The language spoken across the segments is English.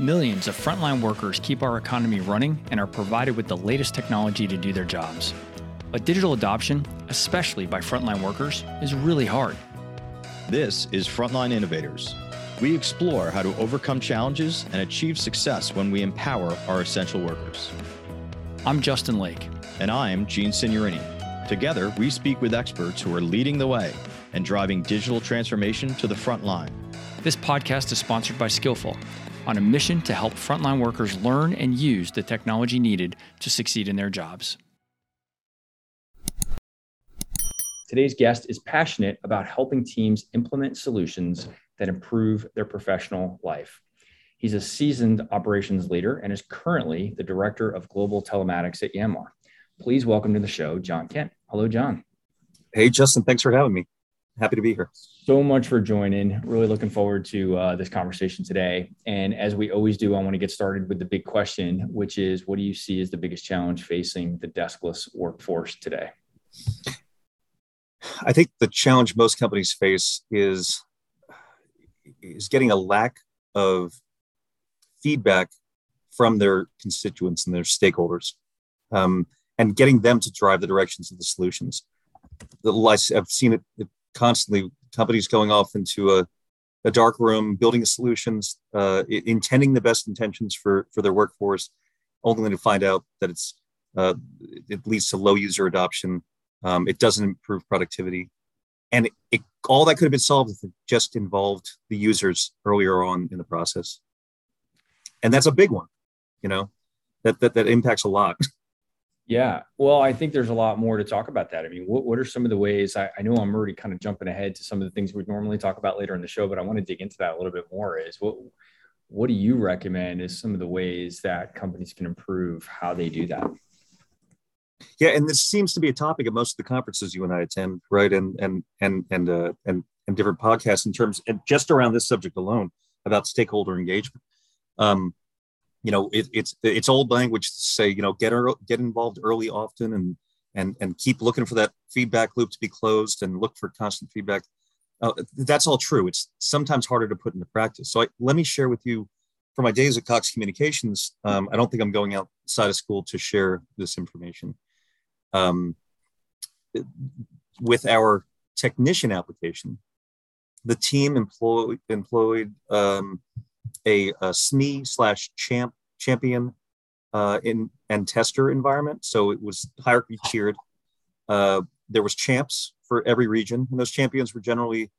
Millions of frontline workers keep our economy running and are provided with the latest technology to do their jobs. But digital adoption, especially by frontline workers, is really hard. This is Frontline Innovators. We explore how to overcome challenges and achieve success when we empower our essential workers. I'm Justin Lake. And I'm Gene Signorini. Together, we speak with experts who are leading the way and driving digital transformation to the front line. This podcast is sponsored by Skillful on a mission to help frontline workers learn and use the technology needed to succeed in their jobs. Today's guest is passionate about helping teams implement solutions that improve their professional life. He's a seasoned operations leader and is currently the director of global telematics at Yanmar. Please welcome to the show, John Kent. Hello, John. Hey, Justin. Thanks for having me happy to be here. So much for joining. Really looking forward to uh, this conversation today. And as we always do, I want to get started with the big question, which is what do you see as the biggest challenge facing the deskless workforce today? I think the challenge most companies face is is getting a lack of feedback from their constituents and their stakeholders, um, and getting them to drive the directions of the solutions. I've seen it constantly companies going off into a, a dark room, building solutions, uh, intending the best intentions for for their workforce, only to find out that it's uh, it leads to low user adoption. Um, it doesn't improve productivity, and it, it, all that could have been solved if it just involved the users earlier on in the process. And that's a big one, you know, that that, that impacts a lot. Yeah. Well, I think there's a lot more to talk about that. I mean, what, what are some of the ways I, I know I'm already kind of jumping ahead to some of the things we'd normally talk about later in the show, but I want to dig into that a little bit more is what, what do you recommend is some of the ways that companies can improve how they do that? Yeah. And this seems to be a topic at most of the conferences you and I attend, right. And, and, and, and, uh, and, and different podcasts in terms, and just around this subject alone about stakeholder engagement. Um, you know it, it's it's old language to say you know get get involved early often and and and keep looking for that feedback loop to be closed and look for constant feedback. Uh, that's all true. It's sometimes harder to put into practice. So I, let me share with you for my days at cox communications um, i don't think i'm going outside of school to share this information. Um, with our technician application the team employed employed um, a, a SME slash champ champion uh, in and tester environment. So it was hierarchy tiered. Uh, there was champs for every region, and those champions were generally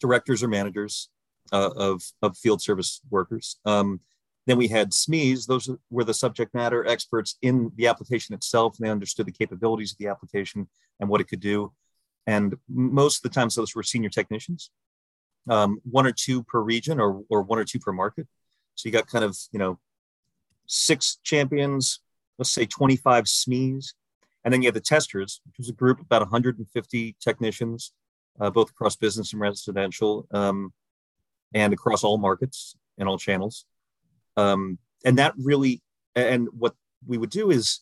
directors or managers uh, of of field service workers. Um, then we had SMEs; those were the subject matter experts in the application itself, and they understood the capabilities of the application and what it could do. And most of the times, those were senior technicians um, one or two per region or, or one or two per market. So you got kind of, you know, six champions, let's say 25 SMEs. And then you have the testers, which was a group of about 150 technicians, uh, both across business and residential, um, and across all markets and all channels. Um, and that really, and what we would do is,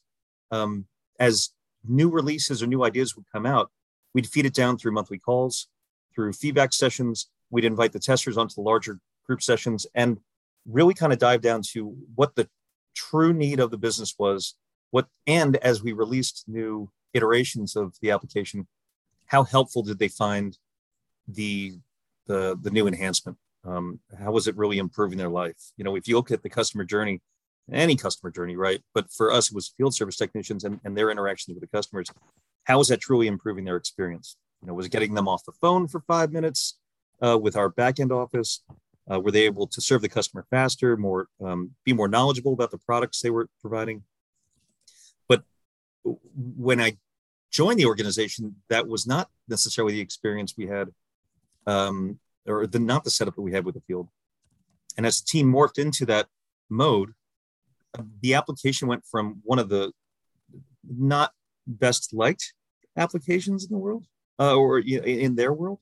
um, as new releases or new ideas would come out, we'd feed it down through monthly calls, through feedback sessions, we'd invite the testers onto the larger group sessions and really kind of dive down to what the true need of the business was what and as we released new iterations of the application how helpful did they find the the, the new enhancement? Um, how was it really improving their life? You know if you look at the customer journey any customer journey right? But for us it was field service technicians and, and their interactions with the customers. How was that truly improving their experience? You know was getting them off the phone for five minutes uh, with our backend office? Uh, were they able to serve the customer faster, more, um, be more knowledgeable about the products they were providing? But when I joined the organization, that was not necessarily the experience we had, um, or the not the setup that we had with the field. And as the team morphed into that mode, the application went from one of the not best liked applications in the world, uh, or in their world,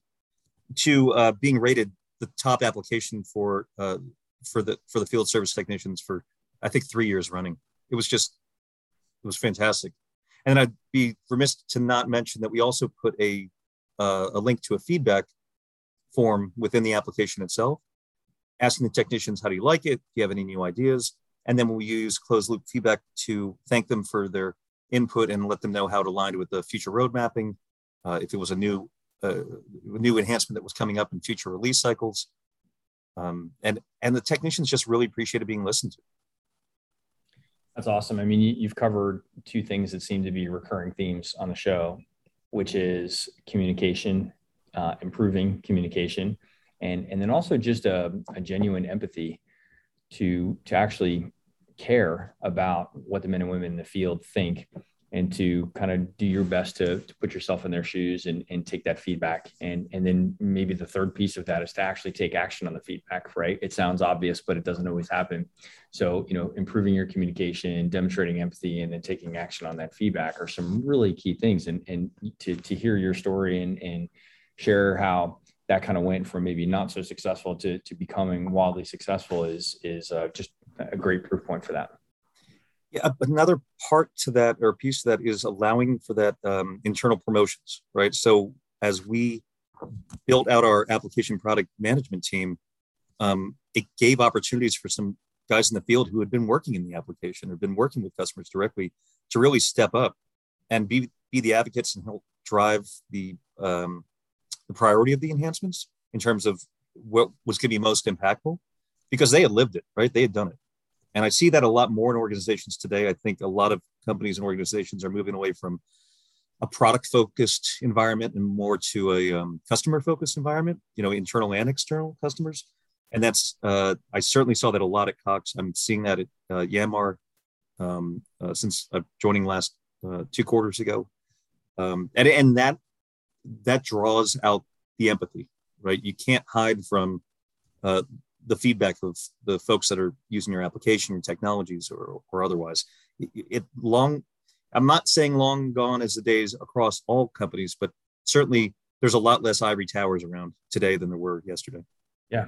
to uh, being rated the top application for uh, for the for the field service technicians for I think three years running. It was just it was fantastic. And I'd be remiss to not mention that we also put a uh, a link to a feedback form within the application itself. asking the technicians, how do you like it? Do you have any new ideas? And then we use closed loop feedback to thank them for their input and let them know how it aligned with the future road mapping. Uh, if it was a new uh, new enhancement that was coming up in future release cycles. Um, and and the technicians just really appreciated being listened to. That's awesome. I mean, you, have covered two things that seem to be recurring themes on the show, which is communication, uh, improving communication, and and then also just a, a genuine empathy to to actually care about what the men and women in the field think and to kind of do your best to, to put yourself in their shoes and, and take that feedback. And and then maybe the third piece of that is to actually take action on the feedback right? It sounds obvious but it doesn't always happen. So you know improving your communication demonstrating empathy and then taking action on that feedback are some really key things. And and to, to hear your story and and share how that kind of went from maybe not so successful to, to becoming wildly successful is is uh, just a great proof point for that yeah, another part to that or piece to that is allowing for that um, internal promotions, right? So as we built out our application product management team, um, it gave opportunities for some guys in the field who had been working in the application or been working with customers directly to really step up and be be the advocates and help drive the um, the priority of the enhancements in terms of what was going to be most impactful because they had lived it, right? They had done it. And I see that a lot more in organizations today. I think a lot of companies and organizations are moving away from a product focused environment and more to a um, customer focused environment, you know, internal and external customers. And that's, uh, I certainly saw that a lot at Cox. I'm seeing that at uh, Yanmar um, uh, since uh, joining last uh, two quarters ago. Um, and, and that, that draws out the empathy, right? You can't hide from uh, the feedback of the folks that are using your application, your technologies, or, or otherwise. It, it long, I'm not saying long gone as the days across all companies, but certainly there's a lot less ivory towers around today than there were yesterday. Yeah.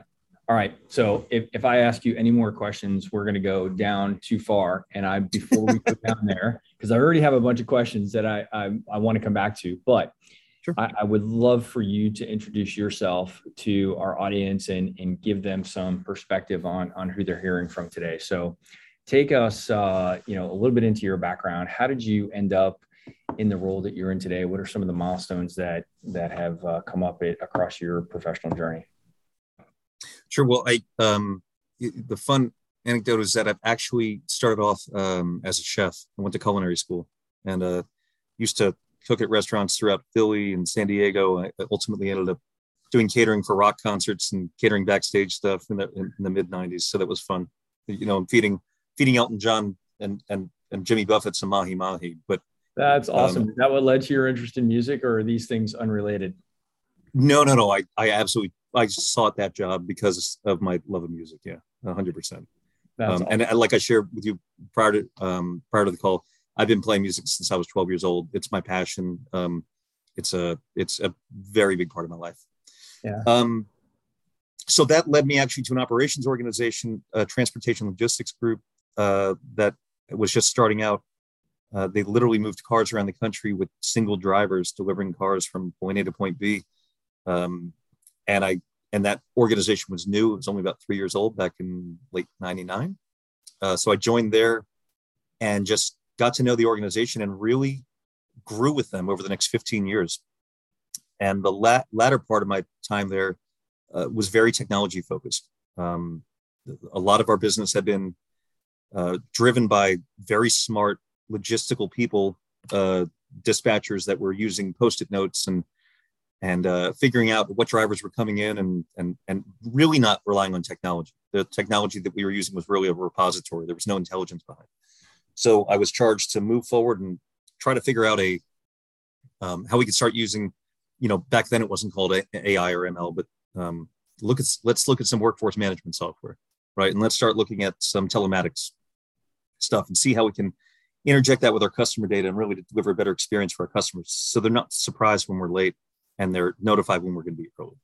All right. So if, if I ask you any more questions, we're going to go down too far. And I, before we go down there, because I already have a bunch of questions that I, I, I want to come back to, but Sure. I, I, would love for you to introduce yourself to our audience and, and give them some perspective on, on who they're hearing from today. So take us, uh, you know, a little bit into your background. How did you end up in the role that you're in today? What are some of the milestones that, that have uh, come up it, across your professional journey? Sure. Well, I, um, the fun anecdote is that I've actually started off um, as a chef. I went to culinary school and uh, used to cook at restaurants throughout Philly and San Diego. I ultimately ended up doing catering for rock concerts and catering backstage stuff in the in, the mid '90s. So that was fun. You know, feeding feeding Elton John and and and Jimmy Buffett some mahi mahi. But that's um, awesome. Um, Is that what led to your interest in music, or are these things unrelated? No, no, no. I I absolutely I sought that job because of my love of music. Yeah, hundred um, percent. And like I shared with you prior to um, prior to the call, I've been playing music since I was 12 years old. It's my passion. Um, it's a it's a very big part of my life. Yeah. Um, so that led me actually to an operations organization, a transportation logistics group uh, that was just starting out. Uh, they literally moved cars around the country with single drivers delivering cars from point A to point B. Um, and I and that organization was new. It was only about three years old back in late '99. Uh, so I joined there and just got to know the organization and really grew with them over the next 15 years. And the la- latter part of my time there uh, was very technology focused. Um, a lot of our business had been uh, driven by very smart logistical people, uh, dispatchers that were using post-it notes and and uh, figuring out what drivers were coming in and and and really not relying on technology. The technology that we were using was really a repository. There was no intelligence behind. So I was charged to move forward and try to figure out a um, how we could start using, you know, back then it wasn't called AI or ML, but um, look at let's look at some workforce management software, right? And let's start looking at some telematics stuff and see how we can interject that with our customer data and really deliver a better experience for our customers, so they're not surprised when we're late and they're notified when we're going to be early.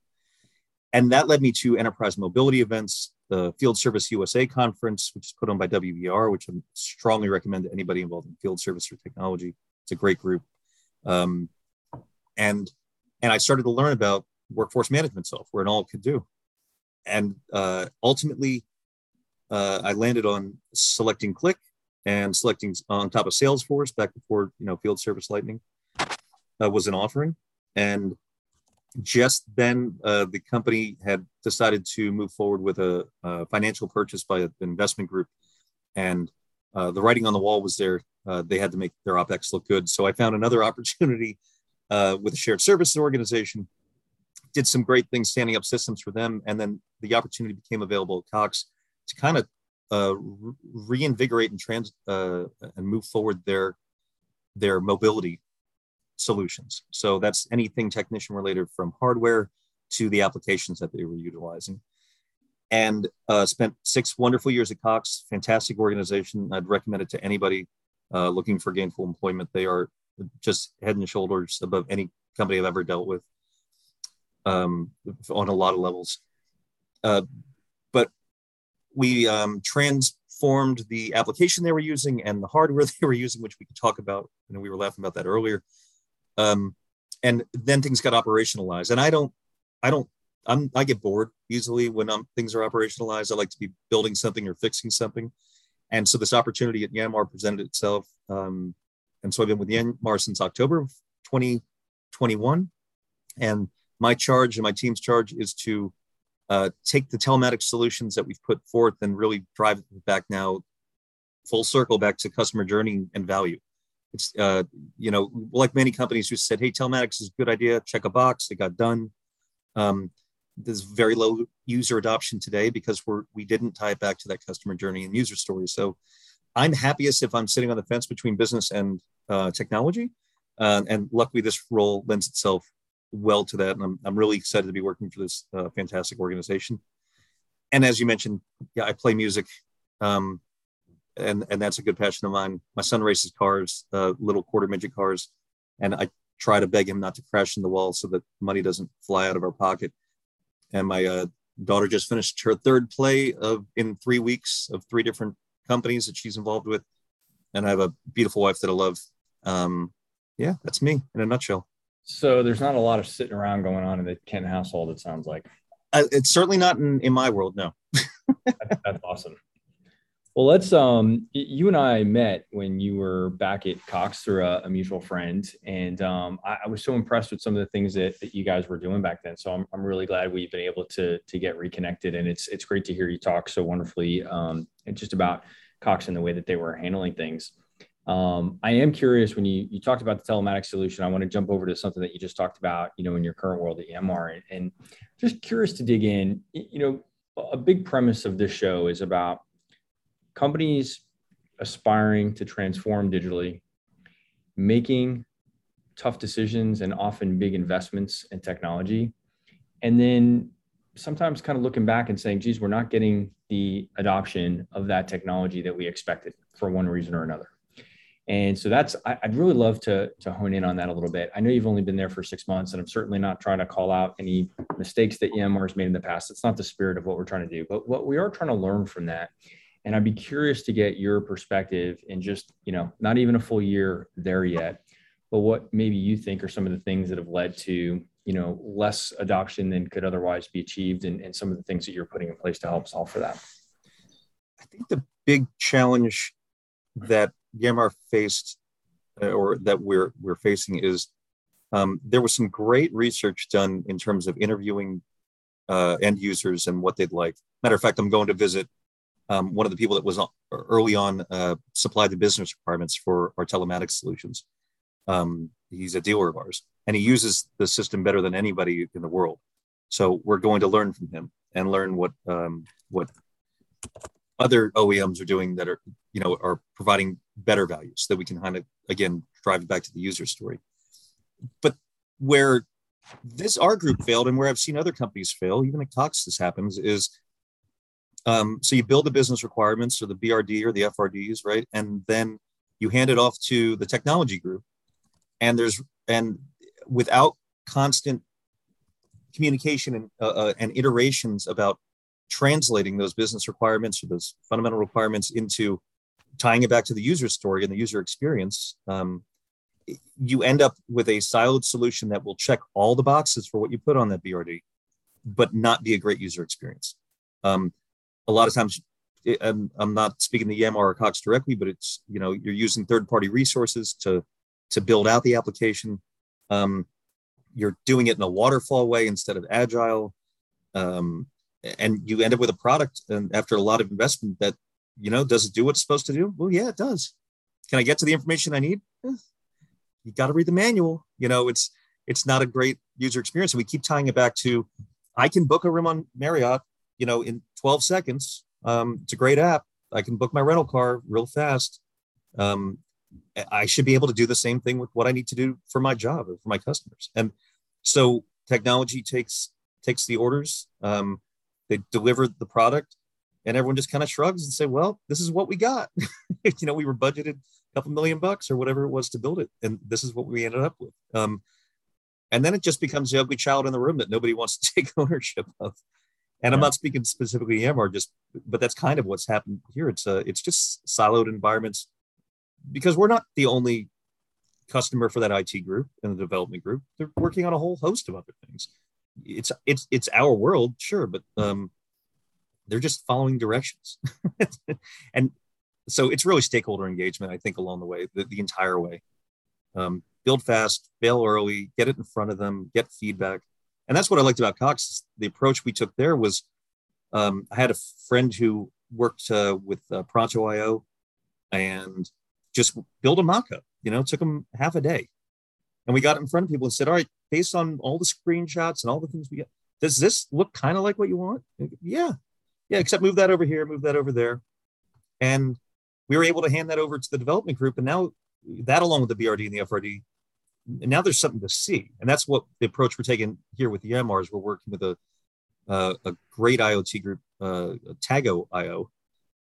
And that led me to enterprise mobility events, the Field Service USA conference, which is put on by WBR, which I strongly recommend to anybody involved in field service or technology. It's a great group. Um, and and I started to learn about workforce management software and all it could do. and uh, ultimately, uh, I landed on selecting Click and selecting on top of Salesforce back before you know Field Service Lightning uh, was an offering, and just then uh, the company had decided to move forward with a, a financial purchase by an investment group, and uh, the writing on the wall was there. Uh, they had to make their opex look good, so I found another opportunity uh, with a shared services organization. Did some great things standing up systems for them, and then the opportunity became available at Cox to kind of uh, reinvigorate and trans uh, and move forward their their mobility solutions. So that's anything technician related from hardware to the applications that they were utilizing. And uh, spent six wonderful years at Cox, fantastic organization. I'd recommend it to anybody uh, looking for gainful employment. They are just head and shoulders above any company I've ever dealt with um, on a lot of levels. Uh, but we um, transformed the application they were using and the hardware they were using, which we could talk about. And we were laughing about that earlier. Um, and then things got operationalized. And I don't, I don't, I'm, I get bored easily when I'm, things are operationalized. I like to be building something or fixing something. And so this opportunity at Yanmar presented itself. Um, and so I've been with Yanmar since October of 2021. And my charge and my team's charge is to uh, take the telematics solutions that we've put forth and really drive it back now full circle back to customer journey and value. It's, uh, you know, like many companies who said, hey, telematics is a good idea, check a box, it got done. Um, there's very low user adoption today because we're, we didn't tie it back to that customer journey and user story. So I'm happiest if I'm sitting on the fence between business and uh, technology. Uh, and luckily, this role lends itself well to that. And I'm, I'm really excited to be working for this uh, fantastic organization. And as you mentioned, yeah, I play music. Um, and, and that's a good passion of mine. My son races cars, uh, little quarter midget cars. And I try to beg him not to crash in the wall so that money doesn't fly out of our pocket. And my uh, daughter just finished her third play of in three weeks of three different companies that she's involved with. And I have a beautiful wife that I love. Um, yeah, that's me in a nutshell. So there's not a lot of sitting around going on in the Kent household. It sounds like uh, it's certainly not in, in my world. No, that's, that's awesome. Well, let's. Um, you and I met when you were back at Cox through a, a mutual friend, and um, I, I, was so impressed with some of the things that, that you guys were doing back then. So I'm, I'm really glad we've been able to to get reconnected, and it's it's great to hear you talk so wonderfully, um, and just about Cox and the way that they were handling things. Um, I am curious when you you talked about the telematics solution. I want to jump over to something that you just talked about, you know, in your current world at EMR, and, and just curious to dig in. You know, a big premise of this show is about companies aspiring to transform digitally, making tough decisions and often big investments in technology, and then sometimes kind of looking back and saying, "Geez, we're not getting the adoption of that technology that we expected for one reason or another." And so that's I, would really love to to hone in on that a little bit. I know you've only been there for six months, and I'm certainly not trying to call out any mistakes that EMR has made in the past. It's not the spirit of what we're trying to do, but what we are trying to learn from that. And I'd be curious to get your perspective in just you know not even a full year there yet, but what maybe you think are some of the things that have led to you know less adoption than could otherwise be achieved, and, and some of the things that you're putting in place to help solve for that. I think the big challenge that Yanmar faced, uh, or that we're we're facing, is um, there was some great research done in terms of interviewing uh, end users and what they'd like. Matter of fact, I'm going to visit um, one of the people that was early on uh, supplied the business requirements for our telematics solutions. Um, he's a dealer of ours, and he uses the system better than anybody in the world. So we're going to learn from him and learn what um, what other OEMs are doing that are, you know, are providing better value so that we can kind of, again, drive it back to the user story. But where this our group failed and where I've seen other companies fail, even at Cox this happens, is um, so you build the business requirements or the BRD or the FRDs, right? And then you hand it off to the technology group. And there's, and without constant communication and, uh, uh, and iterations about translating those business requirements or those fundamental requirements into tying it back to the user story and the user experience, um, you end up with a siloed solution that will check all the boxes for what you put on that BRD, but not be a great user experience. Um, a lot of times, it, I'm, not speaking to Yanmar or Cox directly, but it's you know you're using third-party resources to to build out the application. Um, you're doing it in a waterfall way instead of agile, um, and you end up with a product. And after a lot of investment, that you know does it do what it's supposed to do? Well, yeah, it does. Can I get to the information I need? Eh, you got to read the manual. You know, it's it's not a great user experience. And we keep tying it back to I can book a room on Marriott, you know, in 12 seconds. Um, it's a great app. I can book my rental car real fast. Um, I should be able to do the same thing with what I need to do for my job or for my customers. And so technology takes takes the orders. Um, they deliver the product, and everyone just kind of shrugs and say, "Well, this is what we got." you know, we were budgeted a couple million bucks or whatever it was to build it, and this is what we ended up with. Um, and then it just becomes the ugly child in the room that nobody wants to take ownership of and i'm not speaking specifically or just but that's kind of what's happened here. It's uh it's just siloed environments because we're not the only customer for that it group and the development group. They're working on a whole host of other things. It's it's it's our world sure but um they're just following directions. And so it's really stakeholder engagement i think along the way the, the entire way. Um, build fast, fail early, get it in front of them, get feedback. And that's what I liked about Cox. The approach we took there was um, I had a friend who worked uh, with uh, Proto.io and just build a mock-up, you know, took them half a day. And we got in front of people and said, all right, based on all the screenshots and all the things we get, does this look kind of like what you want? yeah. Yeah, except move that over here, move that over there. And we were able to hand that over to the development group. And now that along with the BRD and the FRD and now there's something to see. And that's what the approach we're taking here with the mrs we're working with a uh, a great iot group uh, TagoIO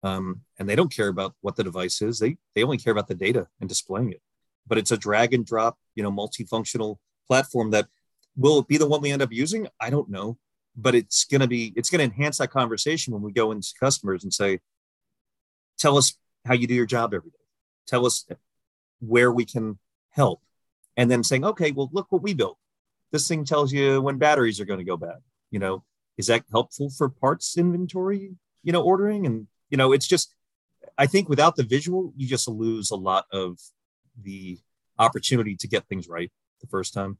um, and they don't care about what the device is. They they only care about the data and displaying it. But it's a drag and drop you know multifunctional platform that will be the one we end up using? I don't know. But it's going to be it's going to enhance that conversation when we go into customers and say tell us how you do your job every day. Tell us where we can help and then saying, okay, well, look what we built. This thing tells you when batteries are going to go bad. You know, is that helpful for parts inventory, you know, ordering? And, you know, it's just, I think without the visual, you just lose a lot of the opportunity to get things right the first time.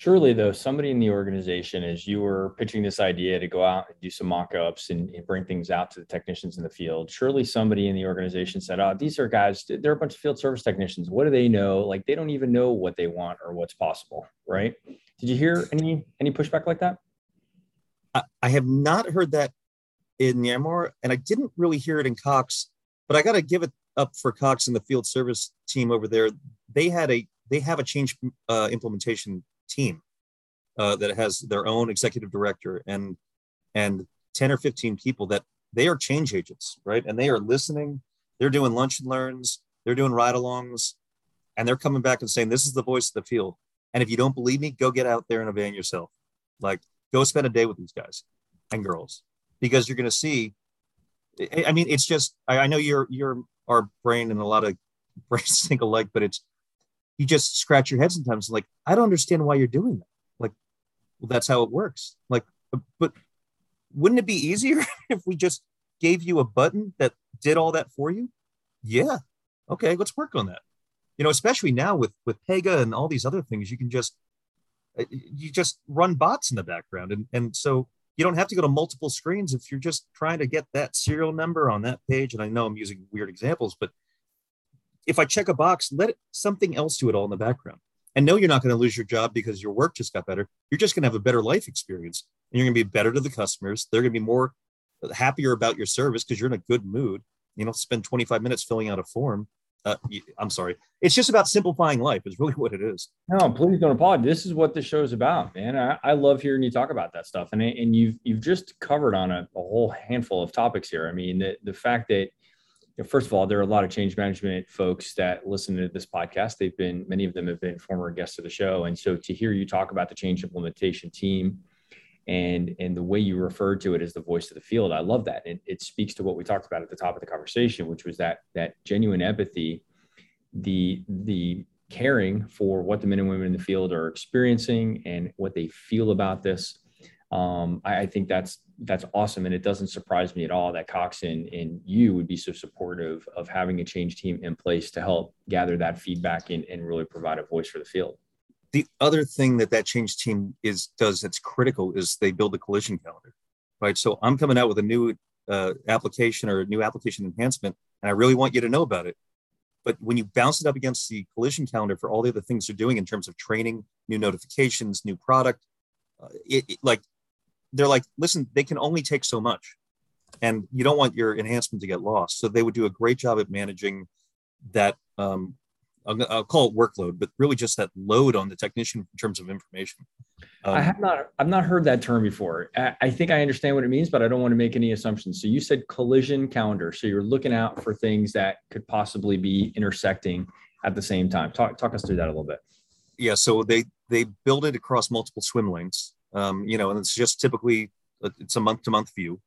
Surely, though, somebody in the organization, as you were pitching this idea to go out and do some mock ups and, and, bring things out to the technicians in the field, surely somebody in the organization said, Oh, these are guys, they're a bunch of field service technicians. What do they know? Like, they don't even know what they want or what's possible, right? Did you hear any any pushback like that? I, I have not heard that in Yanmar, and I didn't really hear it in Cox, but I got to give it up for Cox and the field service team over there. They had a they have a change uh, implementation team uh, that has their own executive director and and 10 or 15 people that they are change agents right? And they are listening they're doing lunch and learns they're doing ride-alongs and they're coming back and saying this is the voice of the field. And if you don't believe me go get out there and van yourself. Like go spend a day with these guys and girls. Because you're going to see i mean it's just I, know you're you're our brain and a lot of brains think alike but it's you just scratch your head sometimes like i don't understand why you're doing that. Like well that's how it works. Like but wouldn't it be easier if we just gave you a button that did all that for you? Yeah. Okay let's work on that. You know especially now with with pega and all these other things you can just uh, you just run bots in the background and and so you don't have to go to multiple screens if you're just trying to get that serial number on that page. And i know i'm using weird examples but if I check a box, let something else do it all in the background. And no, you're not going to lose your job because your work just got better. You're just going to have a better life experience and you're going to be better to the customers. They're going to be more happier about your service because you're in a good mood. You don't spend 25 minutes filling out a form. Uh, I'm sorry. It's just about simplifying life is really what it is. No, please don't apologize. This is what the is about, man. I, I love hearing you talk about that stuff. And, and you've, you've just covered on a, a whole handful of topics here. I mean, the, the fact that know, first of all, there are a lot of change management folks that listen to this podcast. They've been, many of them have been former guests of the show. And so to hear you talk about the change implementation team and, and the way you referred to it as the voice of the field, I love that. And it speaks to what we talked about at the top of the conversation, which was that, that genuine empathy, the, the caring for what the men and women in the field are experiencing and what they feel about this. Um, I, I, think that's that's awesome, and it doesn't surprise me at all that Cox and, and you would be so supportive of having a change team in place to help gather that feedback and, and really provide a voice for the field. The other thing that that change team is does that's critical is they build a collision calendar, right? So I'm coming out with a new uh, application or a new application enhancement, and I really want you to know about it. But when you bounce it up against the collision calendar for all the other things they're doing in terms of training, new notifications, new product, uh, it, it, like they're like, listen, they can only take so much, and you don't want your enhancement to get lost. So they would do a great job at managing that um, I'll, I'll, call it workload, but really just that load on the technician in terms of information. Um, I have not, I've not heard that term before. I, I, think I understand what it means, but I don't want to make any assumptions. So you said collision calendar. So you're looking out for things that could possibly be intersecting at the same time. Talk, talk us through that a little bit. Yeah. So they, they build it across multiple swim lanes, um, you know, and it's just typically, it's a month to month view.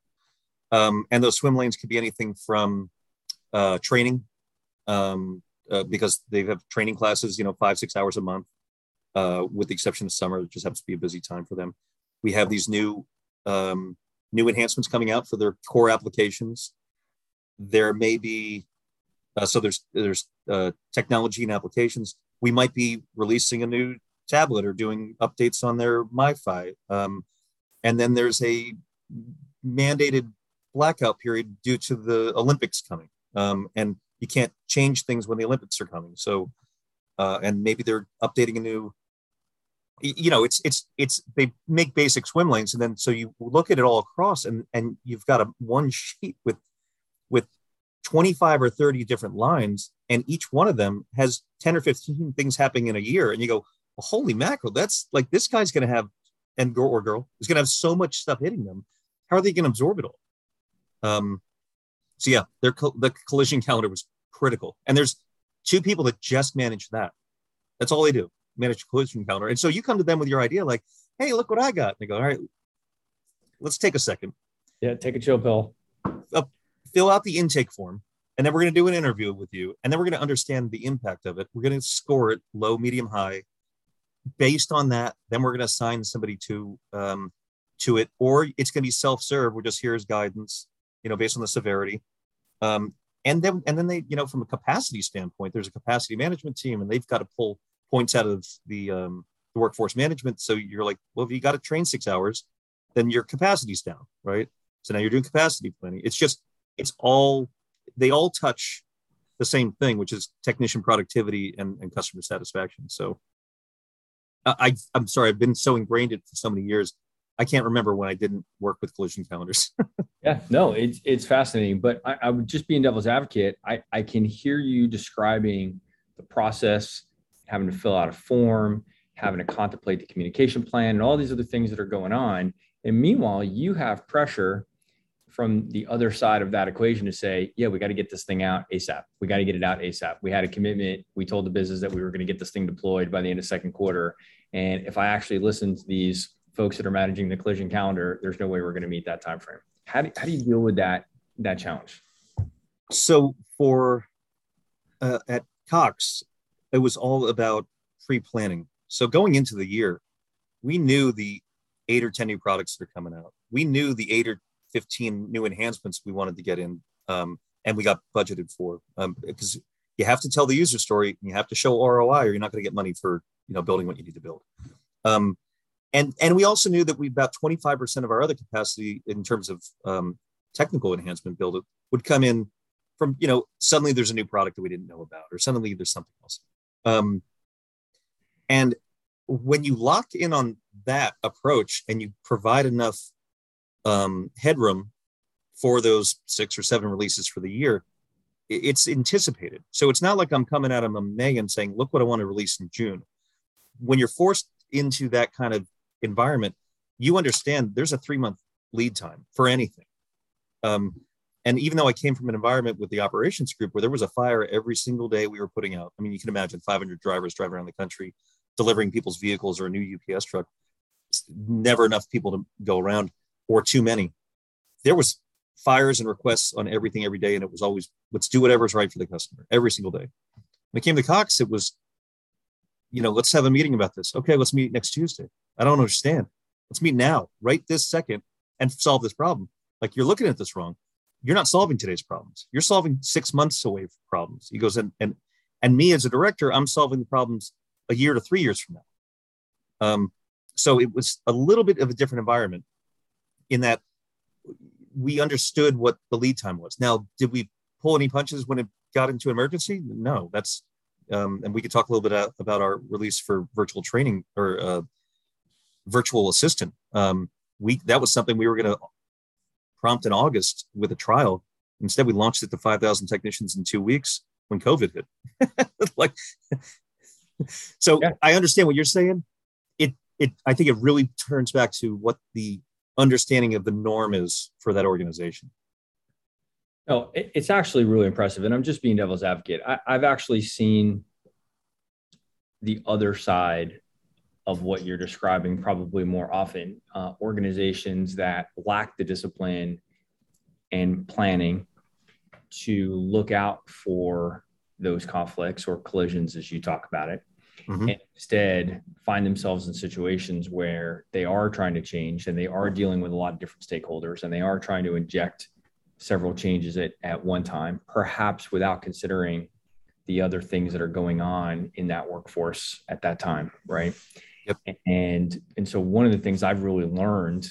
Um, and those swim lanes could be anything from uh, training, um, uh, because they have training classes, you know, five, six hours a month, uh, with the exception of summer. It just happens to be a busy time for them. We have these new um, new enhancements coming out for their core applications. There may be uh, so there's there's uh, technology and applications. We might be releasing a new tablet or doing updates on their MiFi, um, and then there's a mandated blackout period due to the Olympics coming. Um, and you can't change things when the Olympics are coming. So, uh, and maybe they're updating a new. You know, it's it's it's they make basic swim lanes, and then so you look at it all across, and and you've got a one sheet with with 25 or 30 different lines, and each one of them has 10 or 15 things happening in a year, and you go, well, holy mackerel, that's like this guy's going to have, and girl or girl is going to have so much stuff hitting them. How are they going to absorb it all? Um, so yeah, their co- the collision calendar was critical. And there's two people that just manage that. That's all they do, manage collision calendar. And so you come to them with your idea, like, hey, look what I got. And they go, all right, let's take a second. Yeah, take a chill pill. Uh, fill out the intake form. And then we're going to do an interview with you. And then we're going to understand the impact of it. We're going to score it low, medium, high. Based on that, then we're going to assign somebody to um, to it, or it's going to be self-serve. We're just here's guidance, you know, based on the severity. Um, and then and then they you know from a capacity standpoint there's a capacity management team and they've got to pull points out of the um, the workforce management so you're like well if you got to train six hours then your capacity's down right so now you're doing capacity planning it's just it's all they all touch the same thing which is technician productivity and, and customer satisfaction so I, i'm sorry i've been so ingrained in for so many years I can't remember when I didn't work with collision calendars. yeah, no, it's it's fascinating. But I, I would just be in devil's advocate. I, I can hear you describing the process, having to fill out a form, having to contemplate the communication plan, and all these other things that are going on. And meanwhile, you have pressure from the other side of that equation to say, yeah, we got to get this thing out ASAP. We got to get it out ASAP. We had a commitment. We told the business that we were going to get this thing deployed by the end of second quarter. And if I actually listen to these folks that are managing the collision calendar, there's no way we're going to meet that time frame. How do, how do you deal with that that challenge? So for uh, at Cox, it was all about pre-planning. So going into the year, we knew the eight or ten new products that are coming out. We knew the eight or fifteen new enhancements we wanted to get in, um, and we got budgeted for um, because you have to tell the user story. And you have to show ROI, or you're not going to get money for you know building what you need to build. Um, and and we also knew that we about 25% of our other capacity in terms of um, technical enhancement build would come in from you know suddenly there's a new product that we didn't know about or suddenly there's something else um, and when you lock in on that approach and you provide enough um, headroom for those six or seven releases for the year it's anticipated so it's not like i'm coming out of may and saying look what i want to release in june when you're forced into that kind of environment, you understand there's a three month lead time for anything. Um, and even though I came from an environment with the operations group where there was a fire every single day we were putting out, I mean, you can imagine 500 drivers driving around the country delivering people's vehicles or a new UPS truck. It's never enough people to go around or too many. There was fires and requests on everything every day, and it was always let's do whatever's right for the customer every single day. When it came to Cox, it was, you know, let's have a meeting about this. Okay, let's meet next Tuesday. I don't understand. Let's meet now, right this second, and solve this problem. Like you're looking at this wrong. You're not solving today's problems. You're solving six months away problems. He goes, and and and me as a director, I'm solving the problems a year to three years from now. Um, so it was a little bit of a different environment in that we understood what the lead time was. Now, did we pull any punches when it got into emergency? No, that's um, and we could talk a little bit about our release for virtual training or uh, virtual assistant. Um, we that was something we were going to prompt in August with a trial. Instead, we launched it to 5,000 technicians in two weeks when COVID hit. like, so yeah. I understand what you're saying. It, it, I think it really turns back to what the understanding of the norm is for that organization. No, it's actually really impressive. And I'm just being devil's advocate. I, I've actually seen the other side of what you're describing probably more often uh, organizations that lack the discipline and planning to look out for those conflicts or collisions as you talk about it mm-hmm. and instead find themselves in situations where they are trying to change and they are dealing with a lot of different stakeholders and they are trying to inject several changes at, at one time perhaps without considering the other things that are going on in that workforce at that time right Yep. And and so one of the things I've really learned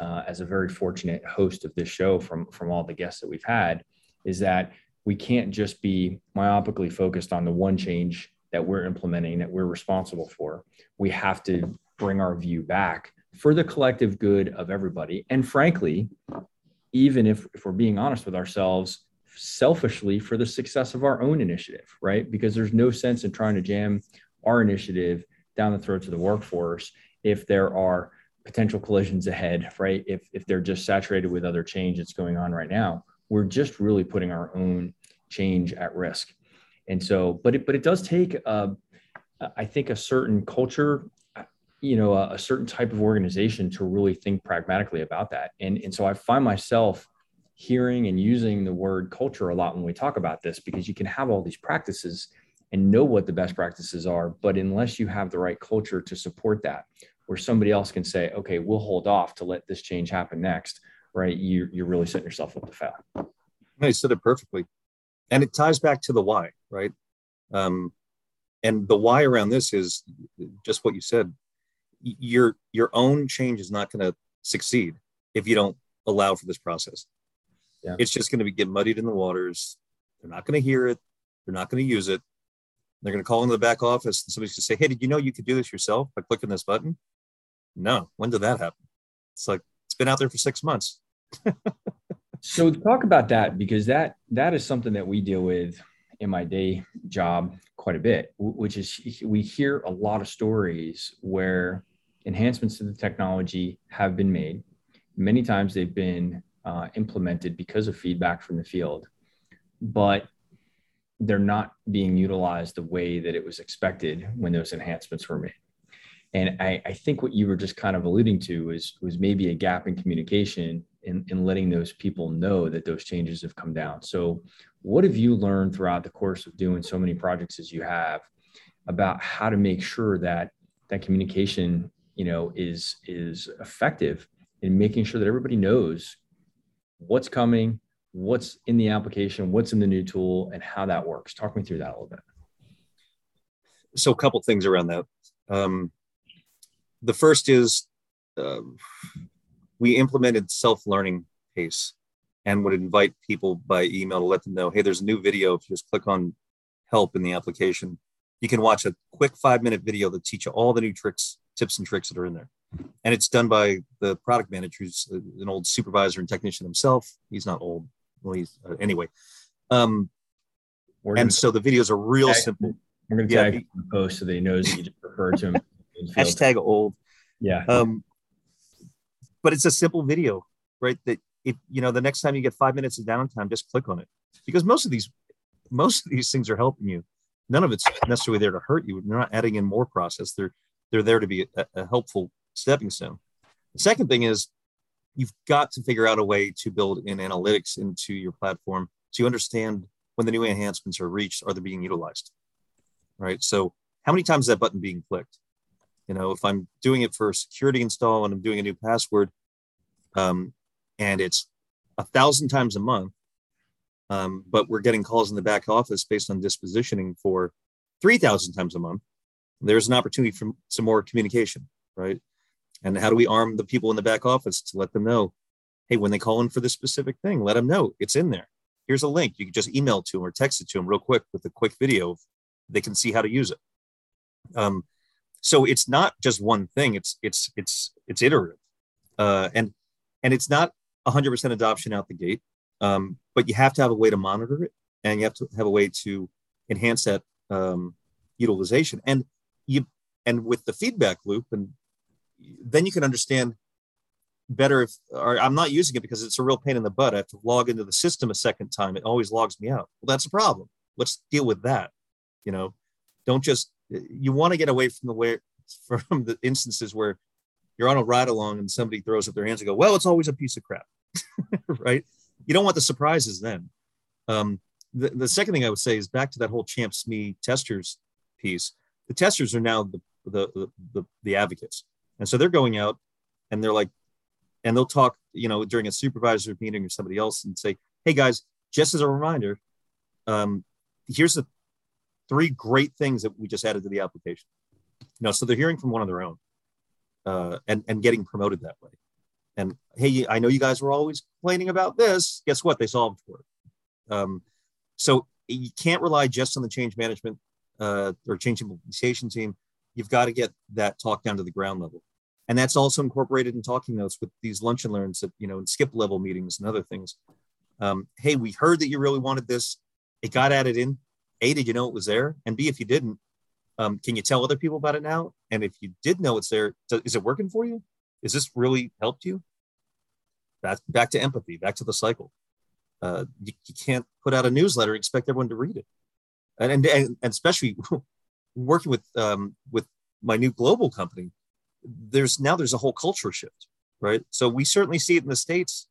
uh, as a very fortunate host of this show from from all the guests that we've had is that we can't just be myopically focused on the one change that we're implementing that we're responsible for. We have to bring our view back for the collective good of everybody. And frankly, even if, if we're being honest with ourselves, selfishly for the success of our own initiative, right? Because there's no sense in trying to jam our initiative down the throats of the workforce if there are potential collisions ahead, right? If, if they're just saturated with other change that's going on right now, we're just really putting our own change at risk. And so, but it, but it does take, uh, I think, a certain culture, you know, a, a certain type of organization to really think pragmatically about that. And, and so I find myself hearing and using the word culture a lot when we talk about this because you can have all these practices and know what the best practices are. But unless you have the right culture to support that, where somebody else can say, okay, we'll hold off to let this change happen next, right? You, you're really setting yourself up to fail. You said it perfectly. And it ties back to the why, right? Um, and the why around this is just what you said. Your your own change is not going to succeed if you don't allow for this process. Yeah. It's just going to get muddied in the waters. They're not going to hear it. They're not going to use it. They're going to call into the back office and somebody's going to say, Hey, did you know you could do this yourself by clicking this button? No. When did that happen? It's like, it's been out there for six months. so talk about that because that that is something that we deal with in my day job quite a bit, which is we hear a lot of stories where enhancements to the technology have been made. Many times they've been uh, implemented because of feedback from the field, but they're not being utilized the way that it was expected when those enhancements were made. And I, I think what you were just kind of alluding to was was maybe a gap in communication in, in letting those people know that those changes have come down. So what have you learned throughout the course of doing so many projects as you have about how to make sure that that communication, you know, is is effective in making sure that everybody knows what's coming, what's in the application, what's in the new tool, and how that works. Talk me through that a little bit. So, a couple things around that. Um, the first is uh, we implemented self-learning pace and would invite people by email to let them know, hey, there's a new video. If you just click on help in the application, you can watch a quick five-minute video that teach you all the new tricks, tips, and tricks that are in there. And it's done by the product manager, who's an old supervisor and technician himself. He's not old, well, he's uh, anyway. Um, and gonna, so the videos are real tag, simple. We're going to tag yeah, the post so that he knows you just referred to him. hashtag old. Yeah. Um, but it's a simple video, right? That if you know the next time you get five minutes of downtime, just click on it because most of these most of these things are helping you. None of it's necessarily there to hurt you. They're not adding in more process. They're they're there to be a, a helpful stepping stone. The second thing is you've got to figure out a way to build in analytics into your platform so you understand when the new enhancements are reached are they being utilized right so how many times is that button being clicked You know, if I'm doing it for a security install and I'm doing a new password, um, and it's a thousand times a month, um, but we're getting calls in the back office based on dispositioning for 3,000 times a month, there's an opportunity for some more communication, right? And how do we arm the people in the back office to let them know, hey, when they call in for this specific thing, let them know it's in there. Here's a link. You can just email to them or text it to them real quick with a quick video. They can see how to use it. Um, so it's not just one thing. It's it's it's it's iterative, uh, and and it's not 100% adoption out the gate. Um, but you have to have a way to monitor it, and you have to have a way to enhance that um, utilization. And you and with the feedback loop, and then you can understand better if or I'm not using it because it's a real pain in the butt. I have to log into the system a second time. It always logs me out. Well, that's a problem. Let's deal with that. You know, don't just you want to get away from the way from the instances where you're on a ride along and somebody throws up their hands and go, well, it's always a piece of crap, right? You don't want the surprises then. Um, the, the second thing I would say is back to that whole champ SME testers piece. The testers are now the, the, the, the advocates. And so they're going out and they're like, and they'll talk, you know, during a supervisor meeting or somebody else and say, hey guys, just as a reminder, um, here's the three great things that we just added to the application. You know, so they're hearing from one of their own uh, and, and getting promoted that way. And hey, I know you guys were always complaining about this. Guess what? They solved for it. Um, so you can't rely just on the change management uh, or change implementation team. You've got to get that talk down to the ground level and that's also incorporated in talking notes with these lunch and learns that you know in skip level meetings and other things um, hey we heard that you really wanted this it got added in a did you know it was there and b if you didn't um, can you tell other people about it now and if you did know it's there is it working for you is this really helped you back, back to empathy back to the cycle uh, you, you, can't put out a newsletter expect everyone to read it and, and, and especially working with um, with my new global company there's now there's a whole culture shift, right? So we certainly see it in the states.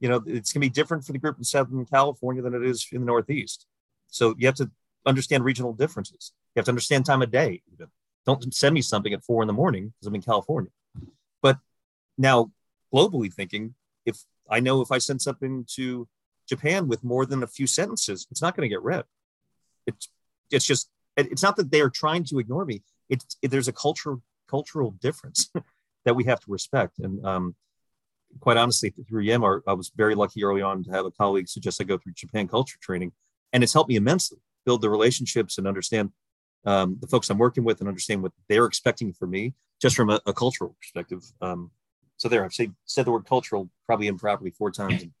You know, it's going to be different for the group in Southern California than it is in the Northeast. So you have to understand regional differences. You have to understand time of day. Even. Don't send me something at four in the morning because I'm in California. But now, globally thinking, if I know if I send something to Japan with more than a few sentences, it's not going to get read. It's it's just it's not that they are trying to ignore me. It's it, there's a cultural cultural difference that we have to respect. And um, quite honestly, through Yanmar, I was very lucky early on to have a colleague suggest I go through Japan culture training, and it's helped me immensely build the relationships and understand um, the folks I'm working with and understand what they're expecting from me, just from a, a cultural perspective. Um, so there, I've say, said the word cultural probably improperly four times in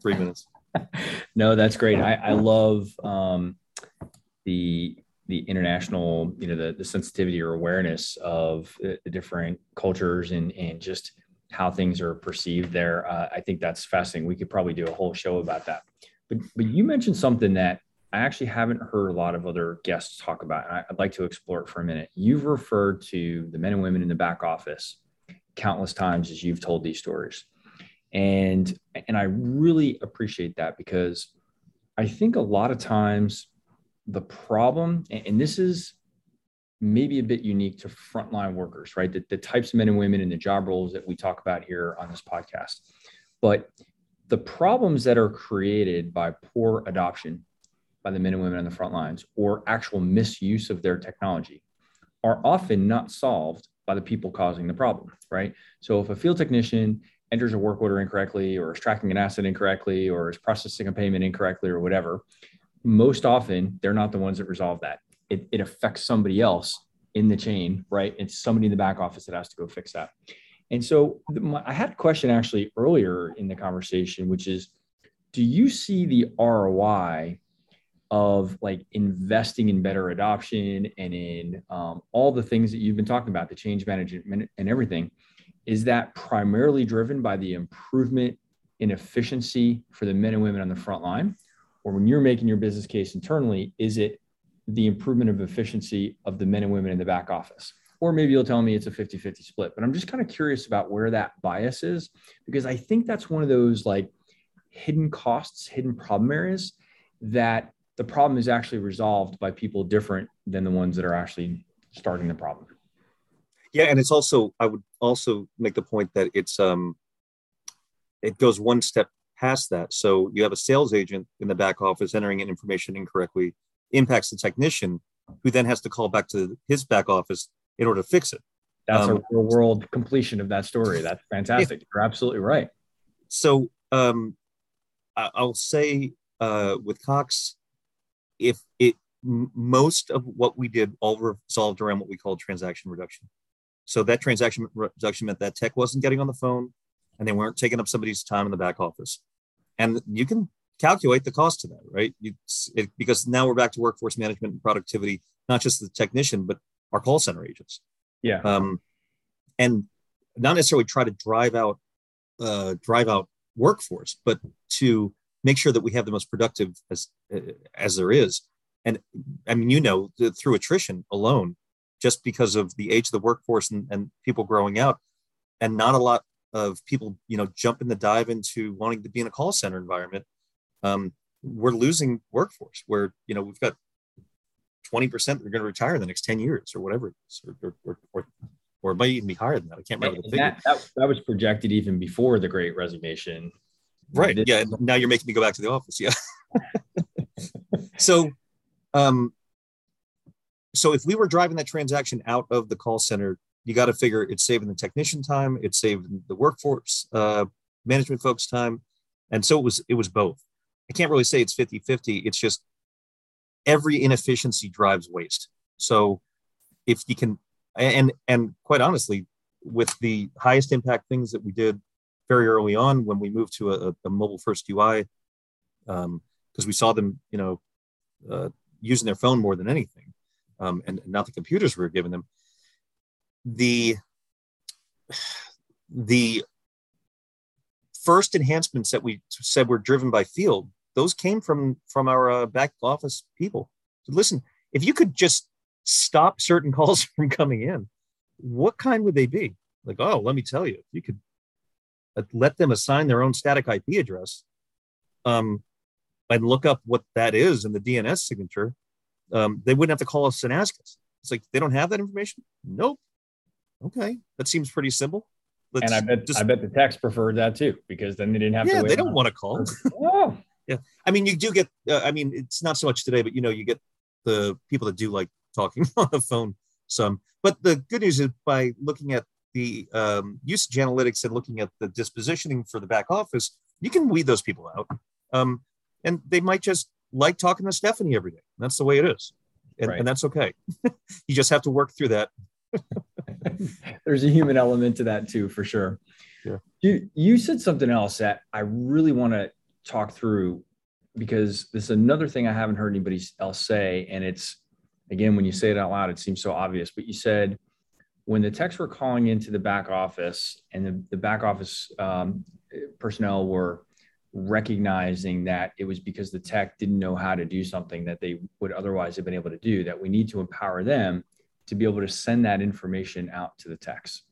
three minutes. no, that's great. I, I love um, the the international, you know, the, the sensitivity or awareness of the, the different cultures and, and just how things are perceived there. Uh, I think that's fascinating. We could probably do a whole show about that. But, but you mentioned something that I actually haven't heard a lot of other guests talk about. And I'd like to explore it for a minute. You've referred to the men and women in the back office countless times as you've told these stories. And, and I really appreciate that because I think a lot of times the problem, and this is maybe a bit unique to frontline workers, right? The, the types of men and women in the job roles that we talk about here on this podcast. But the problems that are created by poor adoption by the men and women on the front lines or actual misuse of their technology are often not solved by the people causing the problem, right? So if a field technician enters a work order incorrectly or is tracking an asset incorrectly or is processing a payment incorrectly or whatever, most often they're not the ones that resolve that. It, it affects somebody else in the chain, right? It's somebody in the back office that has to go fix that. And so my, I had a question actually earlier in the conversation, which is, do you see the ROI of like investing in better adoption and in um, all the things that you've been talking about, the change management and everything? Is that primarily driven by the improvement in efficiency for the men and women on the front line? or when you're making your business case internally, is it the improvement of efficiency of the men and women in the back office? Or maybe you'll tell me it's a 50 50 split, but I'm just kind of curious about where that bias is because I think that's one of those like hidden costs, hidden problem areas that the problem is actually resolved by people different than the ones that are actually starting the problem. Yeah, and it's also I would also make the point that it's um it goes one step past that. So you have a sales agent in the back office entering in information incorrectly, impacts the technician, who then has to call back to his back office in order to fix it. That's um, a real world completion of that story. That's fantastic. If, You're absolutely right. So um, I'll say uh, with Cox, if it most of what we did all resolved around what we call transaction reduction. So that transaction reduction meant that tech wasn't getting on the phone and they weren't taking up somebody's time in the back office. And you can calculate the cost of that, right? You, it, because now we're back to workforce management and productivity, not just the technician, but our call center agents. Yeah. Um, and not necessarily try to drive out uh, drive out workforce, but to make sure that we have the most productive as as there is. And I mean, you know, through attrition alone, just because of the age of the workforce and, and people growing out, and not a lot of people, you know, jumping the dive into wanting to be in a call center environment, um, we're losing workforce. Where you know we've got 20% that are going to retire in the next 10 years or whatever it is, or, or, or, or it might even be higher than that. I can't remember the figure. That, that, that, was projected even before the great resignation. Right. This, yeah. Now you're making me go back to the office. Yeah. so, um, so if we were driving that transaction out of the call center, you got to figure it's saving the technician time, it's saving the workforce uh, management folks time. And so it was, it was both. I can't really say it's 50 50. It's just every inefficiency drives waste. So if you can, and and quite honestly, with the highest impact things that we did very early on when we moved to a, a mobile first UI, because um, we saw them, you know, uh, using their phone more than anything, um, and, and not the computers we were giving them. The the first enhancements that we said were driven by field those came from from our uh, back office people. So listen, if you could just stop certain calls from coming in, what kind would they be? Like, oh, let me tell you, if you could let them assign their own static IP address, um, and look up what that is in the DNS signature, um, they wouldn't have to call us and ask us. It's like they don't have that information. Nope. Okay, that seems pretty simple. Let's and I bet just, I bet the techs preferred that too because then they didn't have to. yeah, to. they don't want to call. oh, yeah i mean you do get uh, i mean it's not so much today but you know you get the people that do like talking on the phone some but the good news is by looking at the um, usage analytics and looking at the dispositioning for the back office you can weed those people out um, and they might just like talking to stephanie every day that's the way it is and, right. and that's okay you just have to work through that there's a human element to that too for sure yeah. you you said something else that i really want to talk through because this is another thing I haven't heard anybody else say. And it's, again, when you say it out loud, it seems so obvious, but you said when the techs were calling into the back office and the, the back office um, personnel were recognizing that it was because the tech didn't know how to do something that they would otherwise have been able to do, that we need to empower them to be able to send that information out to the techs.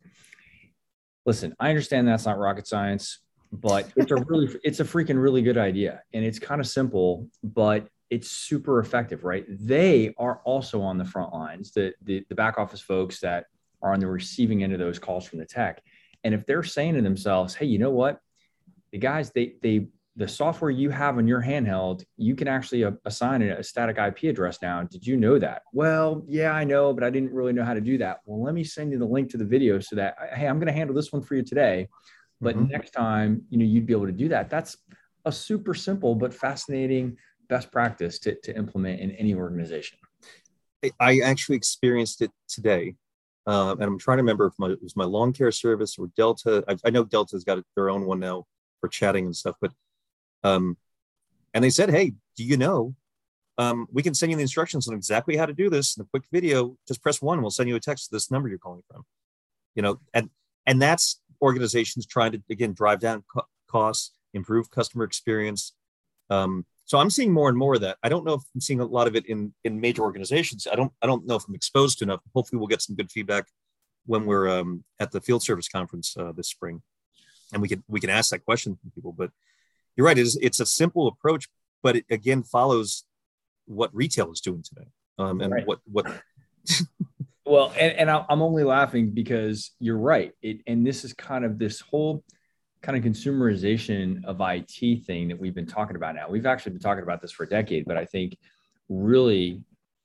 Listen, I understand that's not rocket science but it's a really it's a freaking really good idea and it's kind of simple but it's super effective right they are also on the front lines the, the the back office folks that are on the receiving end of those calls from the tech and if they're saying to themselves hey you know what the guys they they the software you have on your handheld you can actually assign a static ip address now did you know that well yeah i know but i didn't really know how to do that well let me send you the link to the video so that hey i'm going to handle this one for you today but mm-hmm. next time, you know, you'd be able to do that. That's a super simple but fascinating best practice to, to implement in any organization. I actually experienced it today. Uh, and I'm trying to remember if my, it was my lawn care service or Delta. I, I, know Delta's got their own one now for chatting and stuff, but, um, and they said, Hey, do you know, um, we can send you the instructions on exactly how to do this in a quick video. Just press one. We'll send you a text to this number you're calling from, you know, and, and that's organizations trying to again drive down co- costs, improve customer experience. Um, so I'm seeing more and more of that. I don't know if I'm seeing a lot of it in in major organizations. I don't I don't know if I'm exposed to enough. Hopefully, we'll get some good feedback when we're um, at the field service conference uh, this spring, and we can we can ask that question from people. But you're right. It's it's a simple approach, but it again follows what retail is doing today, um, and right. what what well, and, and I'm only laughing because you're right. It, and this is kind of this whole kind of consumerization of IT thing that we've been talking about now. We've actually been talking about this for a decade, but I think really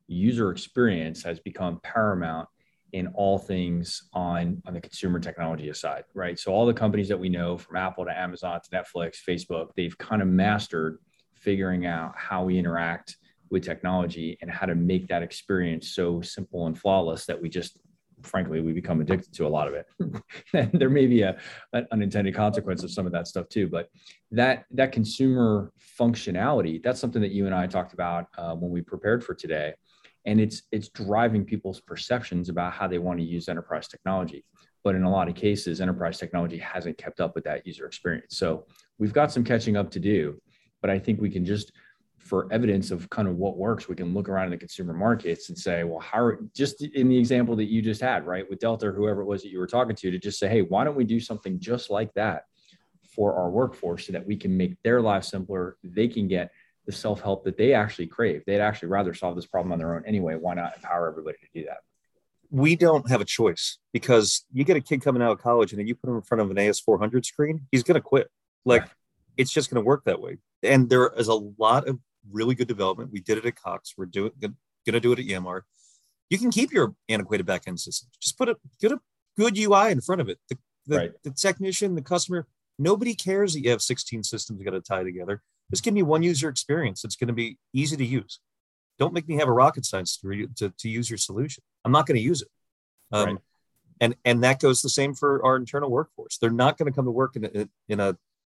user experience has become paramount in all things on on the consumer technology side, right? So all the companies that we know from Apple to Amazon to Netflix, Facebook, they've kind of mastered figuring out how we interact with technology and how to make that experience so simple and flawless that we just frankly we become addicted to a lot of it. There may be a an unintended consequence of some of that stuff too but that that consumer functionality that's something that you and i talked about uh, when we prepared for today. And it's it's driving people's perceptions about how they want to use enterprise technology. But in a lot of cases enterprise technology hasn't kept up with that user experience. So we've got some catching up to do but i think we can just for evidence of kind of what works, we can look around in the consumer markets and say, well, how just in the example that you just had, right, with Delta or whoever it was that you were talking to, to just say, hey, why don't we do something just like that for our workforce so that we can make their lives simpler? They can get the self help that they actually crave. They'd actually rather solve this problem on their own anyway. Why not empower everybody to do that? We don't have a choice because you get a kid coming out of college and then you put him in front of an AS400 screen, he's going to quit. Like, it's just going to work that way. And there is a lot of really good development. We did it at Cox. We're doing going to do it at EMR. You can keep your antiquated backend system. Just put a get a good UI in front of it. The, the, right. the technician, the customer, nobody cares that you have 16 systems got to tie together. Just give me one user experience. It's going to be easy to use. Don't make me have a rocket science to, to, to use your solution. I'm not going to use it. Um, right. And and that goes the same for our internal workforce. They're not going to come to work in a, in a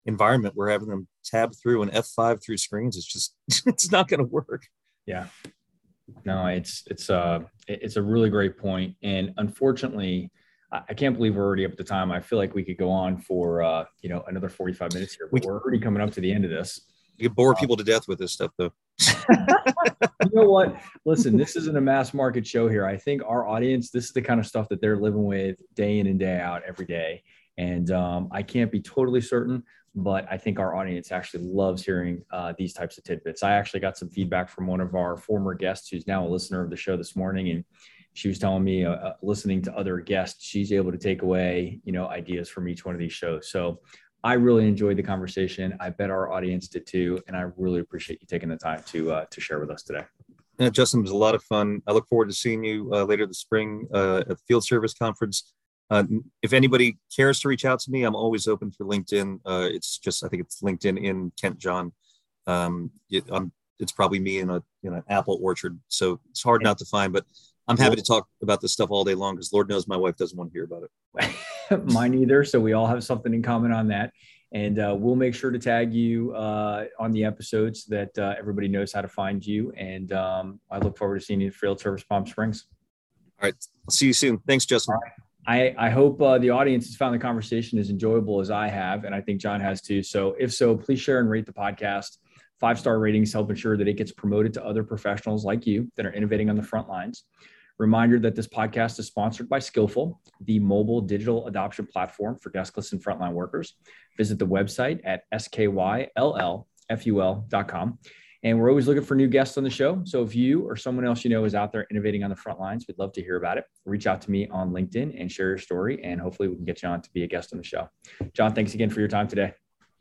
environment we're having them tab through and F5 through screens. It's just it's not going to work. Yeah. No, it's it's uh it's a really great point. And unfortunately, I can't believe we're already up at the time. I feel like we could go on for uh, you know another 45 minutes here, but we, are already coming up to the end of this. You bore um, people to death with this stuff though. you know what? Listen, this isn't a mass market show here. I think our audience, this is the kind of stuff that they're living with day in and day out every day. And um, I can't be totally certain, but I think our audience actually loves hearing uh, these types of tidbits. I actually got some feedback from one of our former guests who's now a listener of the show this morning, and she was telling me, uh, uh, listening to other guests, she's able to take away, you know, ideas from each one of these shows. So I really enjoyed the conversation. I bet our audience did too, and I really appreciate you taking the time to uh, to share with us today. Yeah, Justin, was a lot of fun. I look forward to seeing you uh, later this spring uh, at the Field Service Conference. Uh, if anybody cares to reach out to me, I'm always open for LinkedIn. Uh, it's just I think it's LinkedIn in Kent John. Um, it, it's probably me in a in an apple orchard, so it's hard not to find. But I'm happy to talk about this stuff all day long because Lord knows my wife doesn't want to hear about it. Mine either. So we all have something in common on that. And uh, we'll make sure to tag you uh, on the episodes so that uh, everybody knows how to find you. And um, I look forward to seeing you at Field Service Palm Springs. All right. I'll see you soon. Thanks, Justin. I, I hope uh, the audience has found the conversation as enjoyable as I have, and I think John has too. So, if so, please share and rate the podcast. Five star ratings help ensure that it gets promoted to other professionals like you that are innovating on the front lines. Reminder that this podcast is sponsored by Skyllful, the mobile digital adoption platform for deskless and frontline workers. Visit the website at skyllful.com. And we're always looking for new guests on the show. So if you or someone else you know is out there innovating on the front lines, we'd love to hear about it. Reach out to me on LinkedIn and share your story. And hopefully we can get you on to be a guest on the show. John, thanks again for your time today.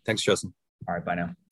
Thanks, Justin. All right. Bye now.